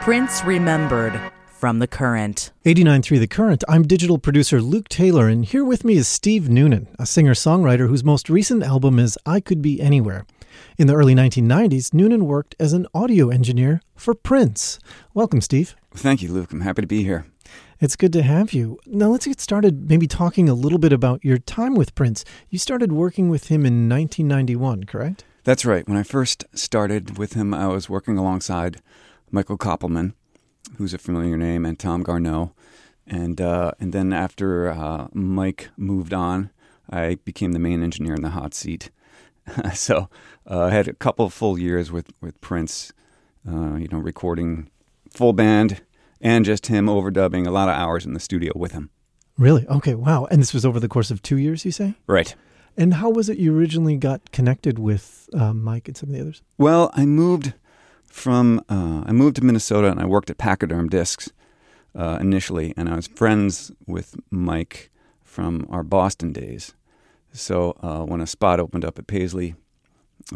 Prince Remembered from The Current. 89.3 The Current. I'm digital producer Luke Taylor, and here with me is Steve Noonan, a singer songwriter whose most recent album is I Could Be Anywhere. In the early 1990s, Noonan worked as an audio engineer for Prince. Welcome, Steve. Thank you, Luke. I'm happy to be here. It's good to have you. Now, let's get started maybe talking a little bit about your time with Prince. You started working with him in 1991, correct? That's right. When I first started with him, I was working alongside Michael Koppelman, who's a familiar name, and Tom Garneau. And, uh, and then after uh, Mike moved on, I became the main engineer in the hot seat. so uh, I had a couple of full years with, with Prince, uh, you know, recording full band and just him overdubbing a lot of hours in the studio with him. Really? Okay, wow. And this was over the course of two years, you say? Right. And how was it you originally got connected with uh, Mike and some of the others? Well, I moved from uh, I moved to Minnesota and I worked at Pachyderm Discs uh, initially, and I was friends with Mike from our Boston days. So uh, when a spot opened up at Paisley,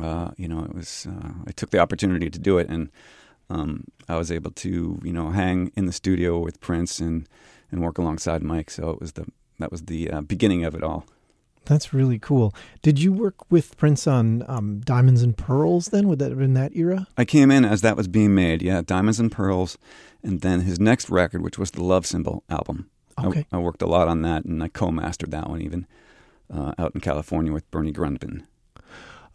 uh, you know, it was uh, I took the opportunity to do it, and um, I was able to you know hang in the studio with Prince and and work alongside Mike. So it was the that was the uh, beginning of it all. That's really cool. Did you work with Prince on um, Diamonds and Pearls then? Would that have been that era? I came in as that was being made, yeah, Diamonds and Pearls, and then his next record, which was the Love Symbol album. Okay. I, I worked a lot on that, and I co-mastered that one even uh, out in California with Bernie Grundman.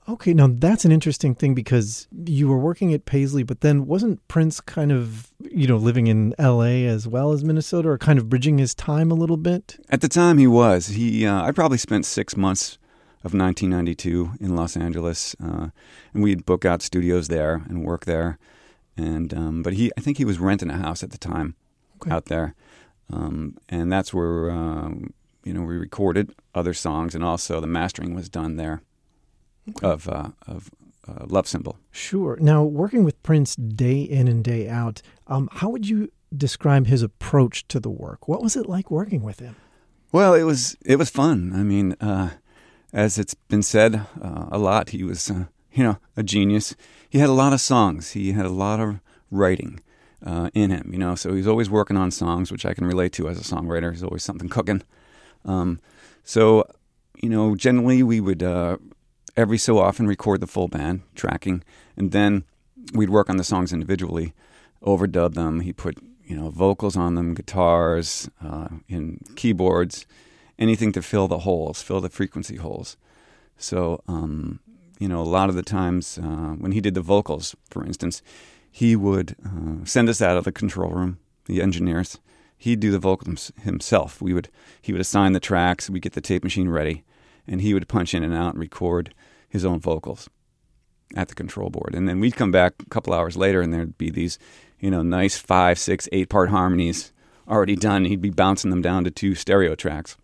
Okay, now that's an interesting thing because you were working at Paisley, but then wasn't Prince kind of, you know, living in LA as well as Minnesota or kind of bridging his time a little bit? At the time, he was. He, uh, I probably spent six months of 1992 in Los Angeles, uh, and we'd book out studios there and work there. And um, but he, I think he was renting a house at the time Okay. out there, um, and that's where um, you know we recorded other songs, and also the mastering was done there of uh, of uh, Love Symbol. Sure. Now, working with Prince day in and day out, um, how would you describe his approach to the work? What was it like working with him? Well, it was it was fun. I mean, uh, as it's been said uh, a lot, he was uh, you know a genius. He had a lot of songs. He had a lot of writing uh, in him. You know, so he's always working on songs, which I can relate to as a songwriter. There's always something cooking. Um, so, you know, generally we would uh, every so often record the full band tracking, and then we'd work on the songs individually, overdub them. He put you know vocals on them, guitars, uh, and keyboards, anything to fill the holes, fill the frequency holes. So um, you know, a lot of the times uh, when he did the vocals, for instance, he would uh, send us out of the control room, the engineers. He'd do the vocals himself. We would he would assign the tracks. We'd get the tape machine ready, and he would punch in and out and record his own vocals at the control board. And then we'd come back a couple hours later, and there'd be these, you know, nice five, six, eight part harmonies already done. He'd be bouncing them down to two stereo tracks.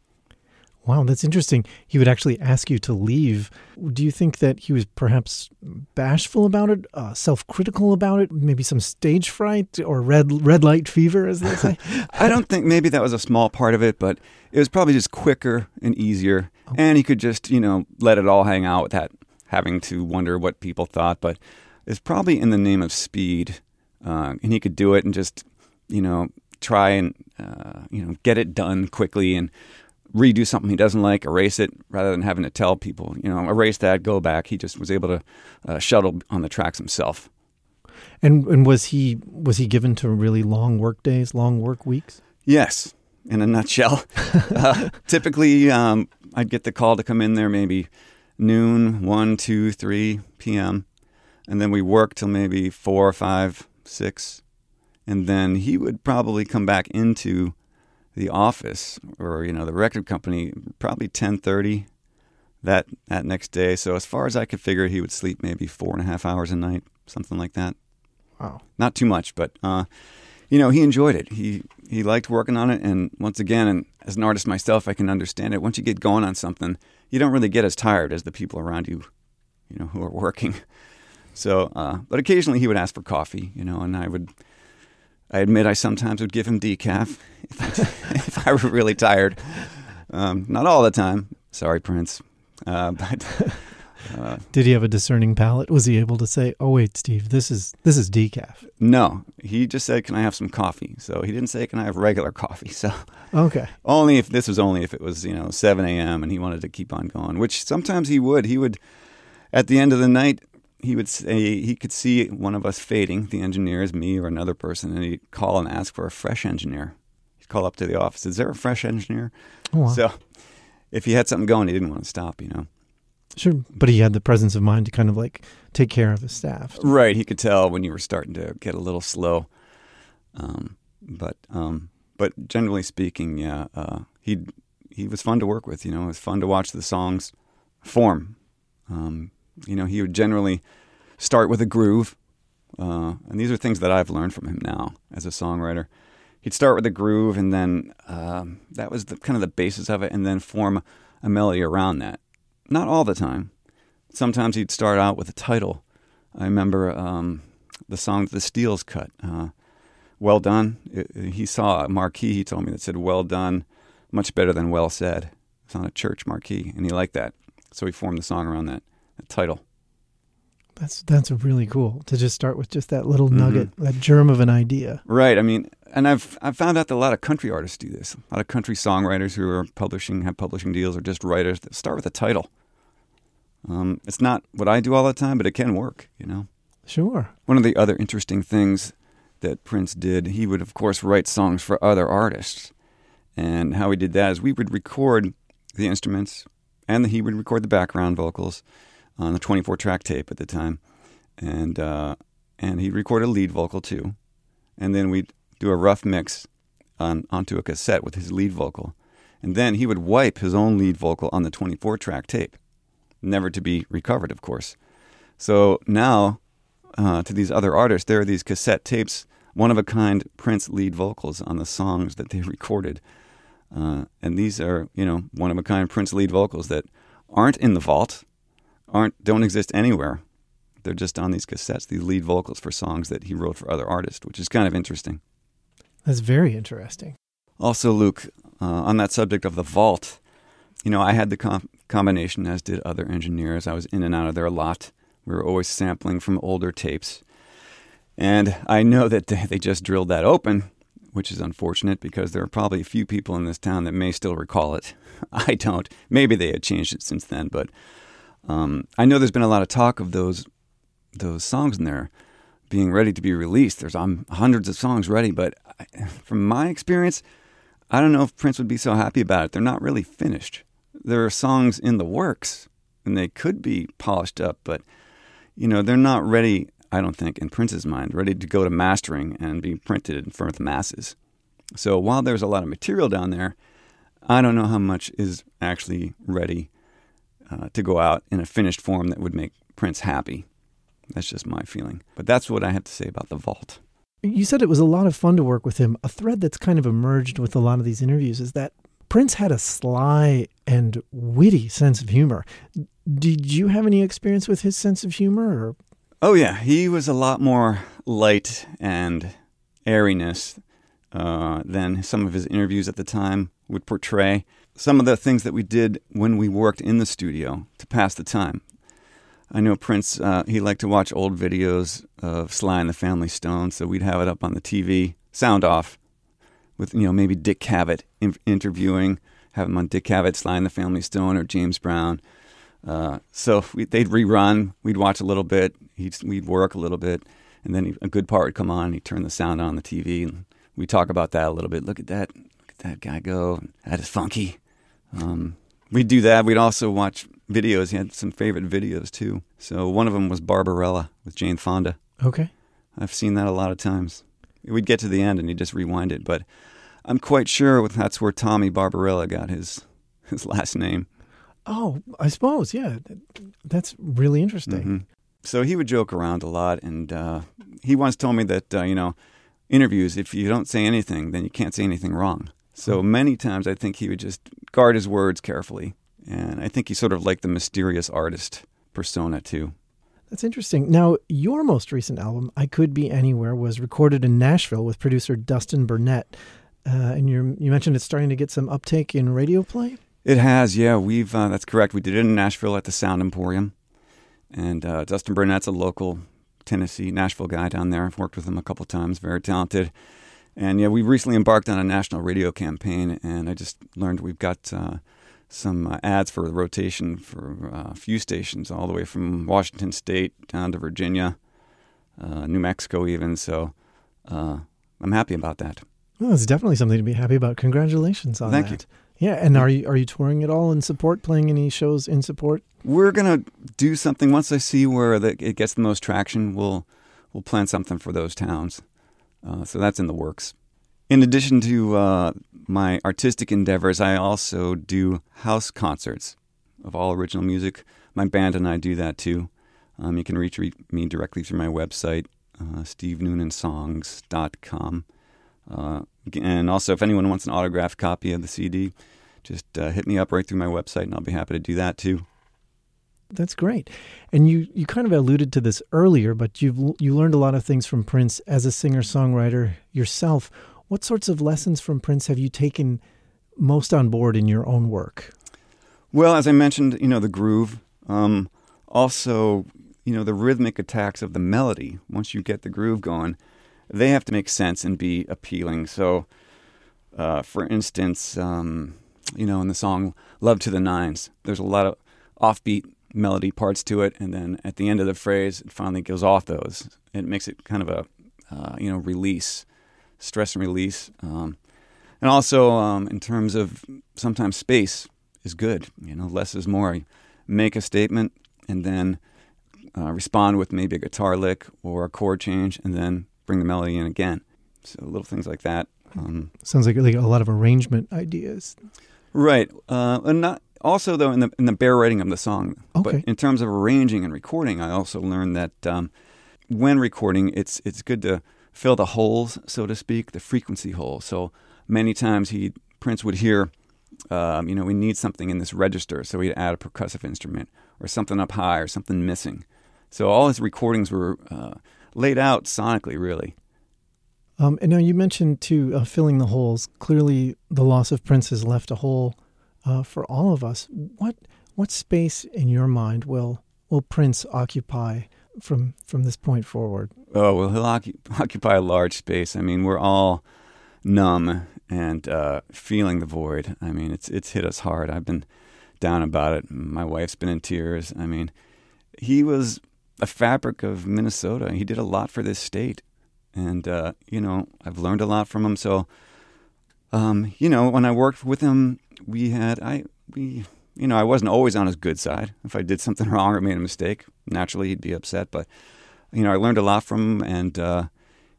Wow, that's interesting. He would actually ask you to leave. Do you think that he was perhaps bashful about it, uh, self-critical about it, maybe some stage fright or red red light fever, as they say? I don't think maybe that was a small part of it, but it was probably just quicker and easier, and he could just you know let it all hang out without having to wonder what people thought. But it's probably in the name of speed, uh, and he could do it and just you know try and uh, you know get it done quickly and redo something he doesn't like, erase it, rather than having to tell people, you know, erase that, go back. He just was able to uh, shuttle on the tracks himself. and and was he was he given to really long work days, long work weeks? Yes, in a nutshell. uh, typically, um, I'd get the call to come in there maybe noon, 1, 2, 3 p.m. And then we work till maybe 4, 5, 6. And then he would probably come back into the office or, you know, the record company probably 10.30 that, that next day. So as far as I could figure, he would sleep maybe four and a half hours a night, something like that. Wow. Not too much, but uh, you know, he enjoyed it. He he liked working on it, and once again, and as an artist myself, I can understand it. Once you get going on something, you don't really get as tired as the people around you, you know, who are working. So, uh, but occasionally he would ask for coffee, you know, and I would. I admit I sometimes would give him decaf if, if I were really tired. Um, not all the time. Sorry, Prince. Uh, but Uh, Did he have a discerning palate? Was he able to say, "Oh wait, Steve, this is this is decaf"? no, he just said, "Can I have some coffee?" So he didn't say, "Can I have regular coffee?" So Okay. only if this was only if it was you know 7 a.m. and he wanted to keep on going, which sometimes he would. He would at the end of the night he would say he could see one of us fading, the engineers, me or another person, and he'd call and ask for a fresh engineer. He'd call up to the office, "Is there a fresh engineer?" Oh, wow. So if he had something going, he didn't want to stop, you know. Sure, but he had the presence of mind to kind of like take care of his staff. Right, he could tell when you were starting to get a little slow. Um, but um, but generally speaking, yeah, uh, he he was fun to work with. You know, it was fun to watch the songs form. Um, you know, he would generally start with a groove, uh, and these are things that I've learned from him now as a songwriter. He'd start with a groove, and then um, that was the, kind of the basis of it, and then form a melody around that. Not all the time. Sometimes he'd start out with a title. I remember um, the song that the Steeles cut. Uh, well done. It- he saw a marquee. He told me that said "Well done," much better than "Well said." It's on a church marquee, and he liked that, so he formed the song around that title. That's that's really cool to just start with just that little Mhm. nugget, that germ of an idea. Right. I mean, and I've I've found out that a lot of country artists do this. A lot of country songwriters who are publishing have publishing deals or just writers that start with a title. Um, it's not what I do all the time, but it can work. You know. Sure. One of the other interesting things that Prince did, he would, of course, write songs for other artists. And how he did that is we would record the instruments and he would record the background vocals on the 24 track tape at the time. And, uh, and he'd record a lead vocal too. And then we'd do a rough mix on, onto a cassette with his lead vocal. And then he would wipe his own lead vocal on the 24 track tape, never to be recovered, of course. So now uh, to these other artists, there are these cassette tapes, one of a kind Prince lead vocals on the songs that they recorded. Uh, and these are, you know, one of a kind Prince lead vocals that aren't in the vault, aren't don't exist anywhere. They're just on these cassettes, these lead vocals for songs that he wrote for other artists, which is kind of interesting. That's very interesting. Also, Luke, uh, on that subject of the vault, you know, I had the com- combination, as did other engineers. I was in and out of there a lot. We were always sampling from older tapes. And I know that they they just drilled that open, which is unfortunate because there are probably a few people in this town that may still recall it. I don't. Maybe they had changed it since then, but um, I know there's been a lot of talk of those those songs in there being ready to be released. There's um, hundreds of songs ready, but I, from my experience, I don't know if Prince would be so happy about it. They're not really finished. There are songs in the works, and they could be polished up, but you know they're not ready. I don't think, in Prince's mind, ready to go to mastering and be printed of the masses. So while there's a lot of material down there, I don't know how much is actually ready uh, to go out in a finished form that would make Prince happy. That's just my feeling. But that's what I have to say about the vault. You said it was a lot of fun to work with him. A thread that's kind of emerged with a lot of these interviews is that Prince had a sly and witty sense of humor. Did you have any experience with his sense of humor or Oh yeah, he was a lot more light and airiness uh, than some of his interviews at the time would portray. Some of the things that we did when we worked in the studio to pass the time. I know Prince, uh, he liked to watch old videos of Sly and the Family Stone, so we'd have it up on the TV, sound off, with you know maybe Dick Cavett in- interviewing, have him on Dick Cavett, Sly and the Family Stone, or James Brown. Uh, so we, they'd rerun. We'd watch a little bit. He'd, we'd work a little bit, and then he, a good part would come on. He'd turn the sound on the TV, and we'd talk about that a little bit. Look at that! Look at that guy go. That is funky. Um, we'd do that. We'd also watch videos. He had some favorite videos too. So one of them was Barbarella with Jane Fonda. Okay. I've seen that a lot of times. We'd get to the end and he'd just rewind it, but I'm quite sure that's where Tommy Barbarella got his his last name. Oh, I suppose, yeah. That's really interesting. Mhm. So he would joke around a lot, and uh, he once told me that uh, you know, interviews if you don't say anything, then you can't say anything wrong. So many times I think he would just guard his words carefully, and I think he sort of liked the mysterious artist persona too. That's interesting. Now, your most recent album, I Could Be Anywhere, was recorded in Nashville with producer Dustin Burnett. Uh, and you you mentioned it's starting to get some uptake in radio play. It has, yeah. We've uh, that's correct. We did it in Nashville at the Sound Emporium. And uh, Dustin Burnett's a local Tennessee, Nashville guy down there. I've worked with him a couple times, very talented. And yeah, we recently embarked on a national radio campaign, and I just learned we've got uh, some uh, ads for rotation for uh, a few stations, all the way from Washington State down to Virginia, uh, New Mexico, even. So uh, I'm happy about that. Well, it's definitely something to be happy about. Congratulations on Thank that. you. Yeah, and are you are you touring at all in support? Playing any shows in support? We're gonna do something once I see where the, it gets the most traction. We'll we'll plan something for those towns. Uh, so that's in the works. In addition to uh, my artistic endeavors, I also do house concerts of all original music. My band and I do that too. Um, you can reach re- me directly through my website, uh, stevenoonansongs.com. Uh, and also, if anyone wants an autographed copy of the CD, just uh, hit me up right through my website, and I'll be happy to do that too. That's great. And you, you kind of alluded to this earlier, but you've you learned a lot of things from Prince as a singer songwriter yourself. What sorts of lessons from Prince have you taken most on board in your own work? Well, as I mentioned, you know the groove. Um, also, you know the rhythmic attacks of the melody. Once you get the groove going, they have to make sense and be appealing. So, uh, for instance, um, you know in the song "Love to the Nines, there's a lot of offbeat melody parts to it, and then at the end of the phrase, it finally goes off those. It makes it kind of a uh, you know release, stress and release, um, and also um, in terms of sometimes space is good. You know, less is more. Make a statement and then uh, respond with maybe a guitar lick or a chord change, and then bring the melody in again. So little things like that. Um, Sounds like, like a lot of arrangement ideas. Right. Uh, and not also though in the in the bare writing of the song. Okay. But in terms of arranging and recording, I also learned that um, when recording, it's it's good to fill the holes, so to speak, the frequency hole. So many times he Prince would hear, um, you know, we need something in this register, so he'd add a percussive instrument or something up high or something missing. So all his recordings were uh, laid out sonically, really. Um, and now you mentioned too uh, filling the holes. Clearly, the loss of Prince has left a hole uh, for all of us. What what space in your mind will will Prince occupy from from this point forward? Oh well, he'll occu- occupy a large space. I mean, we're all numb and uh, feeling the void. I mean, it's it's hit us hard. I've been down about it. My wife's been in tears. I mean, he was a fabric of Minnesota. He did a lot for this state, and uh, you know, I've learned a lot from him. So, um, you know, when I worked with him, we had I we you know I wasn't always on his good side. If I did something wrong or made a mistake, naturally he'd be upset. But you know, I learned a lot from him, and uh,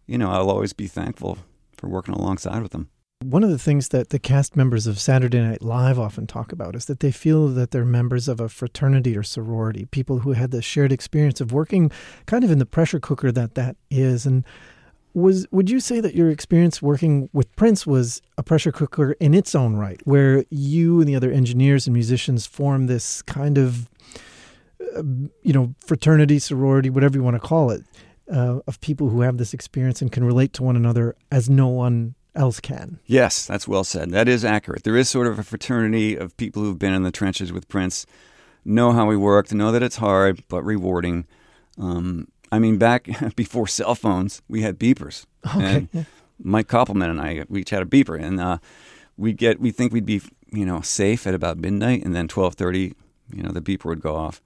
you know, I'll always be thankful for working alongside with him. One of the things that the cast members of Saturday Night Live often talk about is that they feel that they're members of a fraternity or sorority, people who had the shared experience of working kind of in the pressure cooker that that is. And was would you say that your experience working with Prince was a pressure cooker in its own right, where you and the other engineers and musicians form this kind of uh, you know fraternity, sorority, whatever you want to call it, uh, of people who have this experience and can relate to one another as no one else can. Yes, that's well said. That is accurate. There is sort of a fraternity of people who've been in the trenches with Prince, know how he worked, know that it's hard but rewarding. Um, I mean, back before cell phones, we had beepers. Okay. And Mike Koppelman and I, we each had a beeper, and uh, we get we think we'd be you know safe at about midnight, and then twelve thirty, you know, the beeper would go off,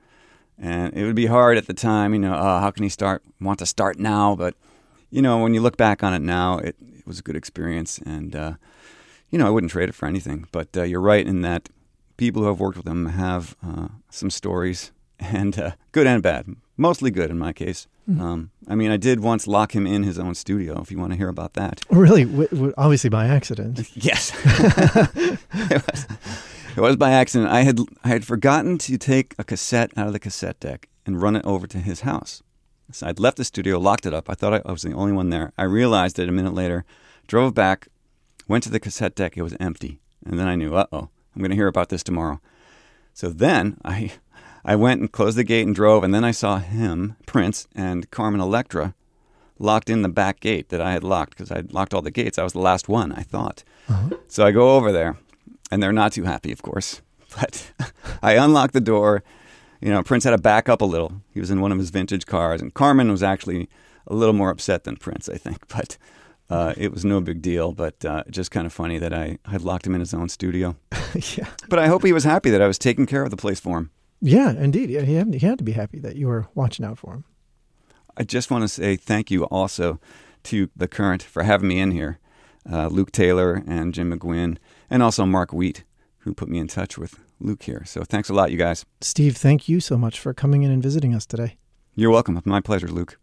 and it would be hard at the time. You know, uh, how can he start? Want to start now, but you know, when you look back on it now, it, it was a good experience, and uh, you know, I wouldn't trade it for anything. But uh, you're right in that people who have worked with him have uh, some stories, and uh, good and bad. Mostly good in my case. Mm-hmm. Um, I mean, I did once lock him in his own studio. If you want to hear about that, Really, w- w- obviously by accident. yes, it, was, it was by accident. I had I had forgotten to take a cassette out of the cassette deck and run it over to his house. So I'd left the studio, locked it up. I thought I, I was the only one there. I realized it a minute later. Drove back, went to the cassette deck. It was empty, and then I knew, uh oh, I'm going to hear about this tomorrow. So then I I went and closed the gate and drove, and then I saw him, Prince, and Carmen Electra locked in the back gate that I had locked because I had locked all the gates. I was the last one, I thought. So I go over there, and they're not too happy, of course. But I unlock the door, you know, Prince had to back up a little. He was in one of his vintage cars, and Carmen was actually a little more upset than Prince, I think. But uh, it was no big deal. But uh, just kind of funny that I had locked him in his own studio. yeah. But I hope he was happy that I was taking care of the place for him. Yeah, indeed. Yeah, he had, he had to be happy that you were watching out for him. I just want to say thank you also to The Current for having me in here. Uh, Luke Taylor and Jim McGuinn, and also Mark Wheat, who put me in touch with Luke here. So thanks a lot, you guys. Steve, thank you so much for coming in and visiting us today. You're welcome. My pleasure, Luke.